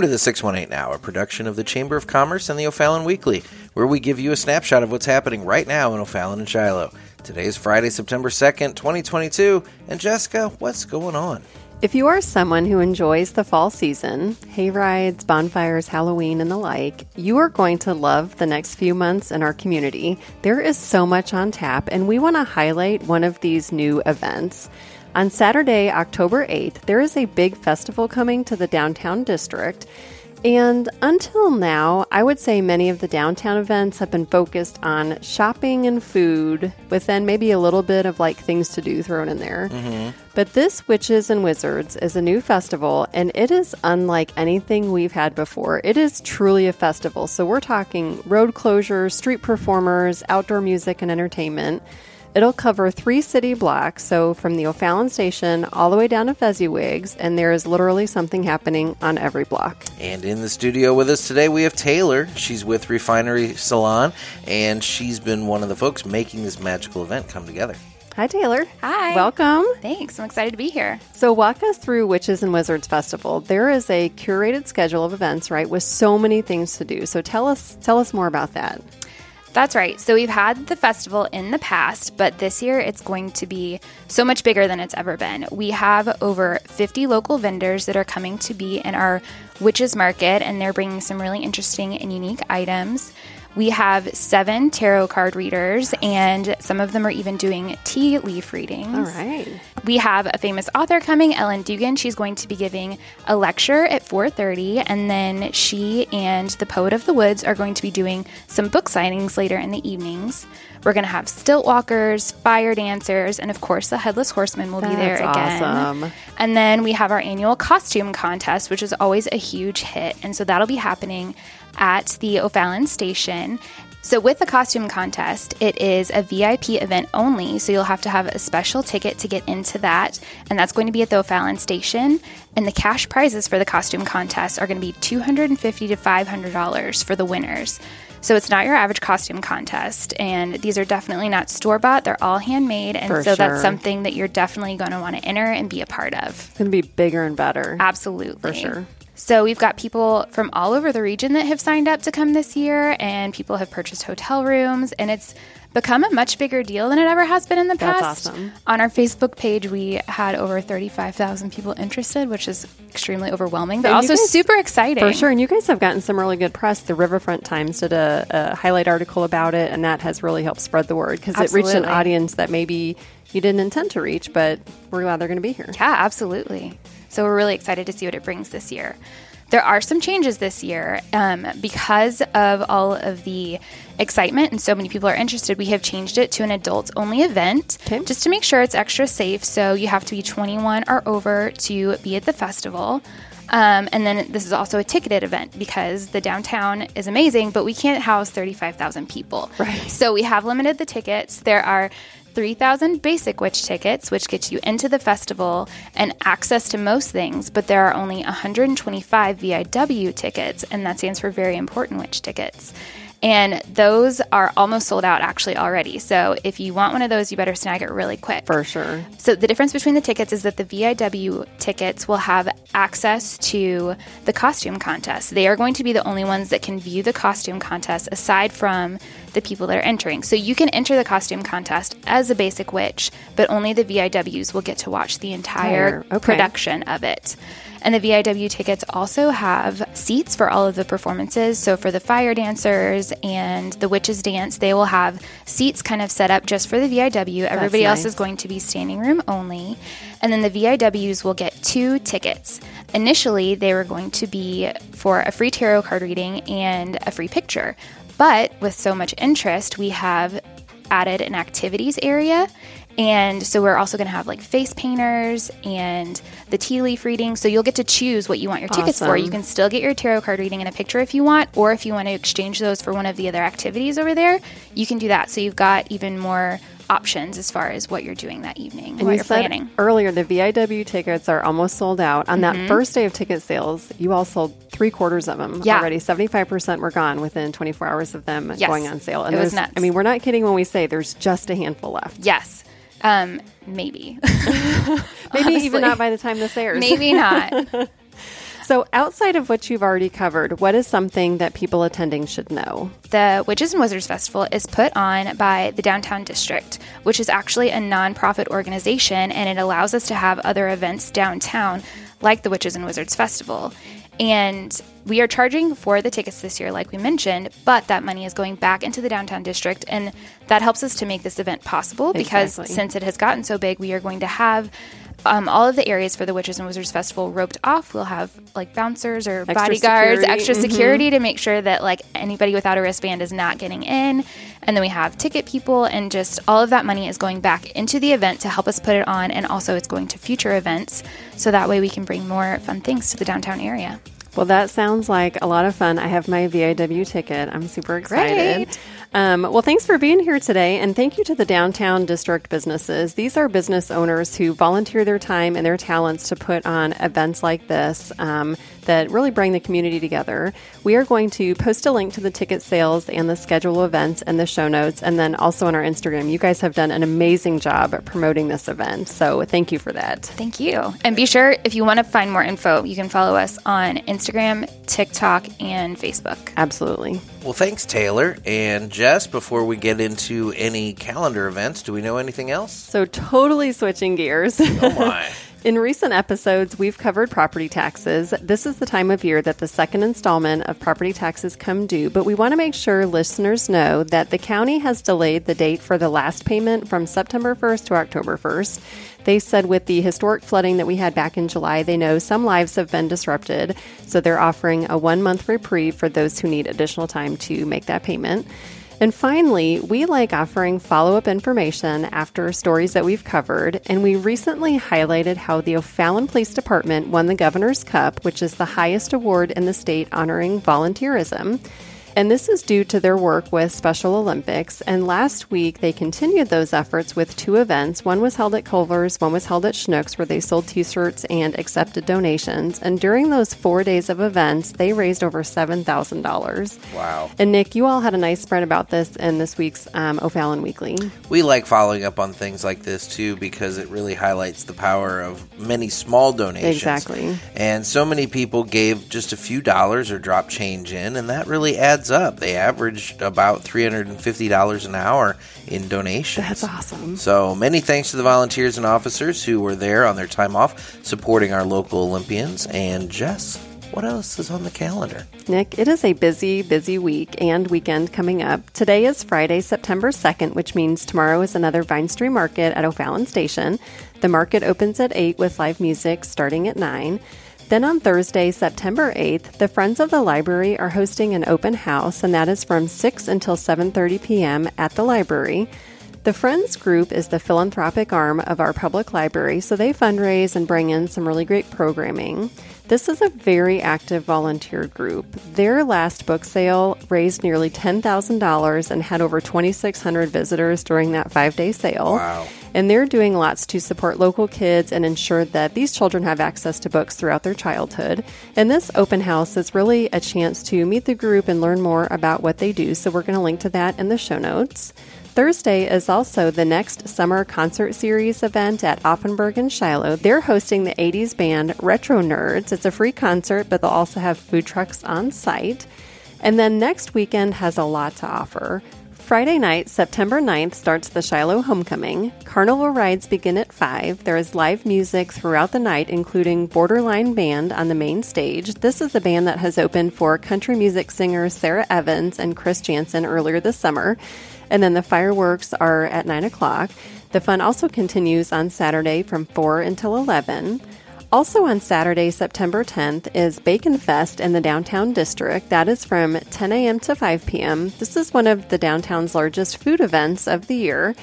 Welcome to the 618 Now, a production of the Chamber of Commerce and the O'Fallon Weekly, where we give you a snapshot of what's happening right now in O'Fallon and Shiloh. Today is Friday, September 2nd, 2022. And Jessica, what's going on? If you are someone who enjoys the fall season, hay rides, bonfires, Halloween, and the like, you are going to love the next few months in our community. There is so much on tap, and we want to highlight one of these new events. On Saturday, October 8th, there is a big festival coming to the downtown district. And until now, I would say many of the downtown events have been focused on shopping and food, with then maybe a little bit of like things to do thrown in there. Mm-hmm. But this Witches and Wizards is a new festival, and it is unlike anything we've had before. It is truly a festival. So we're talking road closures, street performers, outdoor music, and entertainment. It'll cover three city blocks, so from the O'Fallon station all the way down to Fezziwigs, and there is literally something happening on every block. And in the studio with us today, we have Taylor. She's with Refinery Salon, and she's been one of the folks making this magical event come together. Hi, Taylor. Hi. Welcome. Thanks. I'm excited to be here. So, walk us through Witches and Wizards Festival. There is a curated schedule of events, right, with so many things to do. So, tell us tell us more about that. That's right. So we've had the festival in the past, but this year it's going to be so much bigger than it's ever been. We have over 50 local vendors that are coming to be in our witches market, and they're bringing some really interesting and unique items. We have seven tarot card readers, and some of them are even doing tea leaf readings. All right. We have a famous author coming, Ellen Dugan. She's going to be giving a lecture at 4:30, and then she and the Poet of the Woods are going to be doing some book signings later in the evenings. We're going to have stilt walkers, fire dancers, and of course the headless horseman will That's be there again. awesome. And then we have our annual costume contest, which is always a huge hit, and so that'll be happening at the O'Fallon station. So, with the costume contest, it is a VIP event only. So, you'll have to have a special ticket to get into that. And that's going to be at the O'Fallon station. And the cash prizes for the costume contest are going to be $250 to $500 for the winners. So, it's not your average costume contest. And these are definitely not store bought, they're all handmade. And For so, sure. that's something that you're definitely going to want to enter and be a part of. It's going to be bigger and better. Absolutely. For sure. So we've got people from all over the region that have signed up to come this year, and people have purchased hotel rooms, and it's become a much bigger deal than it ever has been in the past. That's awesome. On our Facebook page, we had over 35,000 people interested, which is extremely overwhelming, but And also guys- super exciting. For sure. And you guys have gotten some really good press. The Riverfront Times did a, a highlight article about it, and that has really helped spread the word because it reached an audience that maybe you didn't intend to reach, but we're glad they're going to be here. Yeah, absolutely. So we're really excited to see what it brings this year. There are some changes this year um, because of all of the excitement and so many people are interested. We have changed it to an adult only event Okay. just to make sure it's extra safe. So you have to be 21 or over to be at the festival. Um, and then this is also a ticketed event because the downtown is amazing, but we can't house 35,000 people. Right. So we have limited the tickets. There are 3,000 basic witch tickets, which gets you into the festival and access to most things, but there are only 125 VIW tickets, and that stands for very important witch tickets. And those are almost sold out actually already. So if you want one of those, you better snag it really quick. For sure. So the difference between the tickets is that the VIW tickets will have access to the costume contest. They are going to be the only ones that can view the costume contest aside from the people that are entering. So you can enter the costume contest as a basic witch, but only the VIWs will get to watch the entire okay. production of it. And the VIW tickets also have seats for all of the performances. So for the fire dancers and the witches dance, they will have seats kind of set up just for the VIW. Everybody else is going to be standing room only. And then the VIWs will get two tickets. Initially, they were going to be for a free tarot card reading and a free picture. But with so much interest, we have added an activities area. And so we're also going to have like face painters and the tea leaf reading. So you'll get to choose what you want your tickets for. You can still get your tarot card reading and a picture if you want, or if you want to exchange those for one of the other activities over there, you can do that. So you've got even more options as far as what you're doing that evening, And what you you're said planning. earlier the VIW tickets are almost sold out. On Mm-hmm. that first day of ticket sales, you all sold three quarters of them Yeah. already. Seventy-five percent were gone within twenty-four hours of them Yes. going on sale. It was nuts. I mean, we're not kidding when we say there's just a handful left. Yes. Um, maybe. Maybe even not by the time this airs. maybe not. So, outside of what you've already covered, what is something that people attending should know? The Witches and Wizards Festival is put on by the Downtown District, which is actually a nonprofit organization, and it allows us to have other events downtown, like the Witches and Wizards Festival. And we are charging for the tickets this year, like we mentioned, but that money is going back into the downtown district. And that helps us to make this event possible because Exactly. since it has gotten so big, we are going to have um, all of the areas for the Witches and Wizards Festival roped off. We'll have like bouncers or bodyguards, security. extra Mhm. security to make sure that like anybody without a wristband is not getting in. And then we have ticket people, and just all of that money is going back into the event to help us put it on. And also, it's going to future events so that way we can bring more fun things to the downtown area. Well, that sounds like a lot of fun. I have my VIW ticket. I'm super excited. Great. Um, well, thanks for being here today, and thank you to the downtown district businesses. These are business owners who volunteer their time and their talents to put on events like this um, that really bring the community together. We are going to post a link to the ticket sales and the schedule of events and the show notes, and then also on our Instagram. You guys have done an amazing job at promoting this event, so thank you for that. Thank you. And be sure if you want to find more info, you can follow us on Instagram, TikTok, and Facebook. Absolutely. Well, thanks, Taylor. And Jess, before we get into any calendar events, do we know anything else? So, totally switching gears. Oh, my. In recent episodes, we've covered property taxes. This is the time of year that the second installment of property taxes come due, but we want to make sure listeners know that the county has delayed the date for the last payment from September 1st to October 1st. They said with the historic flooding that we had back in July, they know some lives have been disrupted, so they're offering a one month reprieve for those who need additional time to make that payment. And finally, we like offering follow up information after stories that we've covered. And we recently highlighted how the O'Fallon Police Department won the Governor's Cup, which is the highest award in the state honoring volunteerism. And this is due to their work with Special Olympics. And last week, they continued those efforts with two events. One was held at Culver's, one was held at Schnucks, where they sold t shirts and accepted donations. And during those four days of events, they raised over $7,000. Wow. And Nick, you all had a nice spread about this in this week's um, O'Fallon Weekly. We like following up on things like this too because it really highlights the power of many small donations. Exactly. And so many people gave just a few dollars or drop change in, and that really adds up. They averaged about $350 an hour in donations. That's awesome. So many thanks to the volunteers and officers who were there on their time off supporting our local Olympians. And Jess, what else is on the calendar? Nick, it is a busy, busy week and weekend coming up. Today is Friday, September 2nd, which means tomorrow is another Vine Street Market at O'Fallon Station. The market opens at 8 with live music starting at 9. Then on Thursday, September 8th, the Friends of the Library are hosting an open house, and that is from 6 until 7:30 p.m. at the library. The Friends group is the philanthropic arm of our public library, so they fundraise and bring in some really great programming. This is a very active volunteer group. Their last book sale raised nearly $10,000 and had over 2,600 visitors during that five day sale. Wow. And they're doing lots to support local kids and ensure that these children have access to books throughout their childhood. And this open house is really a chance to meet the group and learn more about what they do. So we're going to link to that in the show notes. Thursday is also the next summer concert series event at Auffenberg and Shiloh. They're hosting the 80s band Retro Nerds. It's a free concert, but they'll also have food trucks on site. And then next weekend has a lot to offer. Friday night, September 9th, starts the Shiloh Homecoming. Carnival rides begin at 5. There is live music throughout the night, including Borderline Band on the main stage. This is a band that has opened for country music singers Sara Evans and Chris Janson earlier this summer. And then the fireworks are at 9 o'clock. The fun also continues on Saturday from 4 until 11. Also on Saturday, September 10th, is Bacon Fest in the downtown district. That is from 10 a.m. to 5 p.m. This is one of the downtown's largest food events of the year.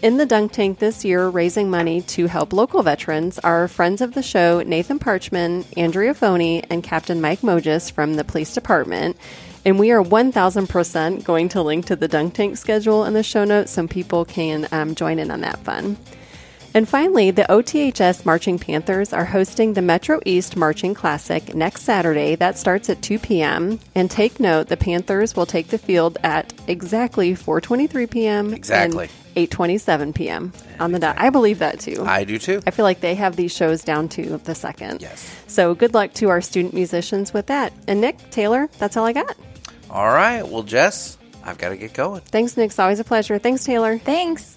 In the dunk tank this year, raising money to help local veterans are friends of the show Nathan Parchman, Andrea Foney, and Captain Mike Moges from the police department. And we are 1000% going to link to the dunk tank schedule in the show notes so people can um, join in on that fun. And finally, the OTHS Marching Panthers are hosting the Metro East Marching Classic next Saturday. That starts at 2 p.m. And take note, the Panthers will take the field at exactly 4:23 p.m. Exactly. and 8:27 p.m. on the dot. I believe that too. I do too. I feel like they have these shows down to the second. Yes. So good luck to our student musicians with that. And Nick Taylor, that's all I got. All right. Well, Jess, I've got to get going. Thanks, Nick. It's always a pleasure. Thanks, Taylor. Thanks.